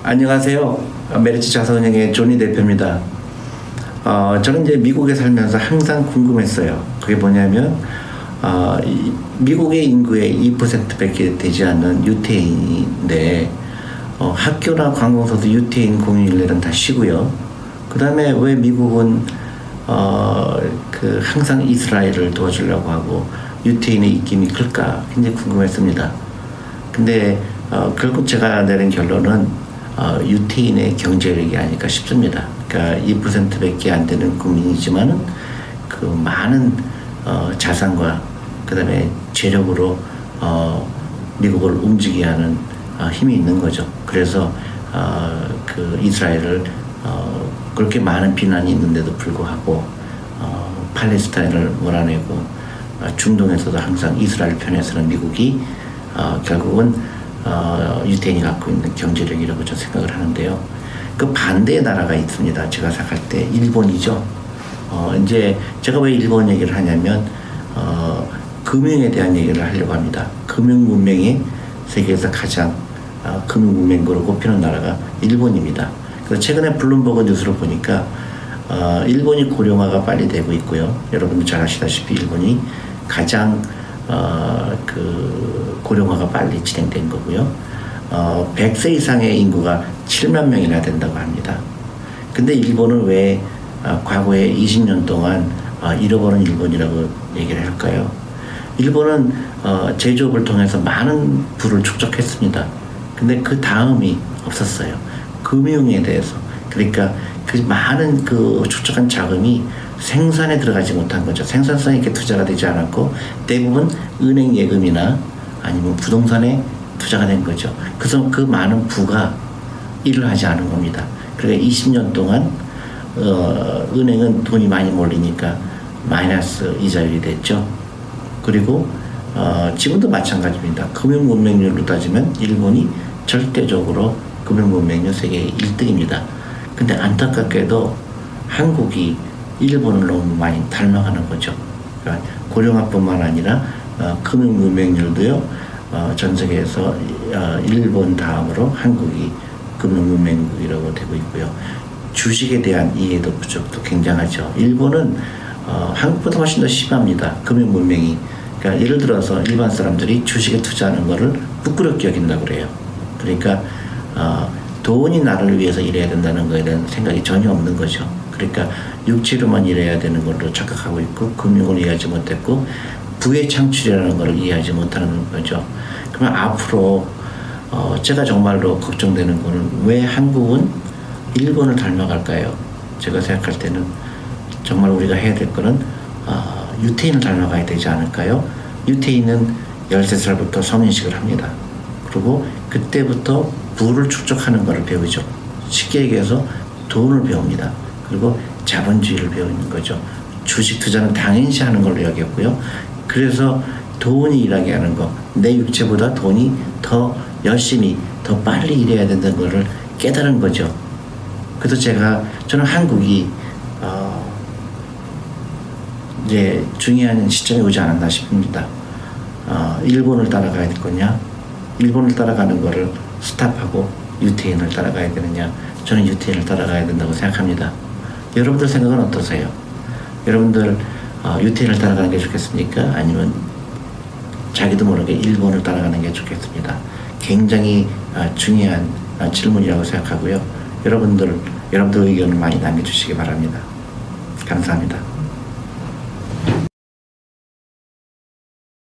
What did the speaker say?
안녕하세요. 메리츠 자산운용의 조니 대표입니다. 어, 저는 이제 미국에 살면서 항상 궁금했어요. 그게 뭐냐면, 어, 미국의 인구의 2%밖에 되지 않는 유태인인데, 어, 학교나 관공서도 유태인 공휴일날은 다 쉬고요. 그 다음에 왜 미국은, 어, 그 항상 이스라엘을 도와주려고 하고, 유태인의 입김이 클까 굉장히 궁금했습니다. 근데, 어, 결국 제가 내린 결론은 어, 유태인의 경제력이 아닐까 싶습니다. 그러니까 2%밖에 안 되는 국민이지만은 그 많은 어, 자산과 그다음에 재력으로 어, 미국을 움직이게 하는 어, 힘이 있는 거죠. 그래서 어, 그 이스라엘을 어, 그렇게 많은 비난이 있는데도 불구하고 어, 팔레스타인을 몰아내고 어, 중동에서도 항상 이스라엘 편에 서는 미국이 어, 결국은 어, 유태인이 갖고 있는 경제력이라고 저는 생각을 하는데요. 그 반대의 나라가 있습니다. 제가 생각할 때 일본이죠. 어, 이제 제가 왜 일본 얘기를 하냐면 어, 금융에 대한 얘기를 하려고 합니다. 금융 문명이 세계에서 가장 어, 금융 문명으로 꼽히는 나라가 일본입니다. 그래서 최근에 블룸버그 뉴스를 보니까 어, 일본이 고령화가 빨리 되고 있고요. 여러분들 잘 아시다시피 일본이 가장 어, 그 고령화가 빨리 진행된 거고요. 어, 100세 이상의 인구가 7만 명이나 된다고 합니다. 근데 일본은 왜 어, 과거에 20년 동안 어, 잃어버린 일본이라고 얘기를 할까요? 일본은 어, 제조업을 통해서 많은 부를 축적했습니다. 근데 그 다음이 없었어요. 금융에 대해서. 그러니까 그 많은 그 축적한 자금이 생산에 들어가지 못한 거죠. 생산성 있게 투자가 되지 않았고 대부분 은행 예금이나 아니면 부동산에 투자가 된 거죠. 그래서 그 많은 부가 일을 하지 않은 겁니다. 그러니까 20년 동안 어, 은행은 돈이 많이 몰리니까 마이너스 이자율이 됐죠. 그리고 어, 지금도 마찬가지입니다. 금융 문맹률로 따지면 일본이 절대적으로 금융 문맹률 세계 1등입니다. 근데 안타깝게도 한국이 일본을 너무 많이 닮아가는 거죠. 그러니까 고령화뿐만 아니라 어, 금융 문맹률도요. 어, 전 세계에서 어, 일본 다음으로 한국이 금융 문맹국이라고 되고 있고요. 주식에 대한 이해도 부족도 굉장하죠. 일본은 어, 한국보다 훨씬 더 심합니다. 금융 문맹이. 그러니까 예를 들어서 일반 사람들이 주식에 투자하는 것을 부끄럽게 여긴다고 그래요. 그러니까 어, 돈이 나를 위해서 일해야 된다는 거에 대한 생각이 전혀 없는 거죠. 그러니까 육체로만 일해야 되는 걸로 착각하고 있고 금융을 이해하지 못했고 부의 창출이라는 걸 이해하지 못하는 거죠. 그러면 앞으로 어 제가 정말로 걱정되는 거는 왜 한국은 일본을 닮아갈까요? 제가 생각할 때는 정말 우리가 해야 될 거는 어 유태인을 닮아가야 되지 않을까요? 유태인은 13살부터 성인식을 합니다. 그리고 그때부터 부를 축적하는 것을 배우죠. 쉽게 얘기해서 돈을 배웁니다. 그리고 자본주의를 배우는 거죠. 주식 투자는 당연시 하는 걸로 여겼고요. 그래서 돈이 일하게 하는 거, 내 육체보다 돈이 더 열심히, 더 빨리 일해야 된다는 것을 깨달은 거죠. 그래서 제가, 저는 한국이, 어, 이제 중요한 시점이 오지 않았나 싶습니다. 어, 일본을 따라가야 될 거냐, 일본을 따라가는 거를 스탑하고 유태인을 따라가야 되느냐, 저는 유태인을 따라가야 된다고 생각합니다. 여러분들 생각은 어떠세요? 여러분들 어, 유태인을 따라가는 게 좋겠습니까? 아니면 자기도 모르게 일본을 따라가는 게 좋겠습니다. 굉장히 어, 중요한 어, 질문이라고 생각하고요. 여러분들 여러분들 의견을 많이 남겨주시기 바랍니다. 감사합니다.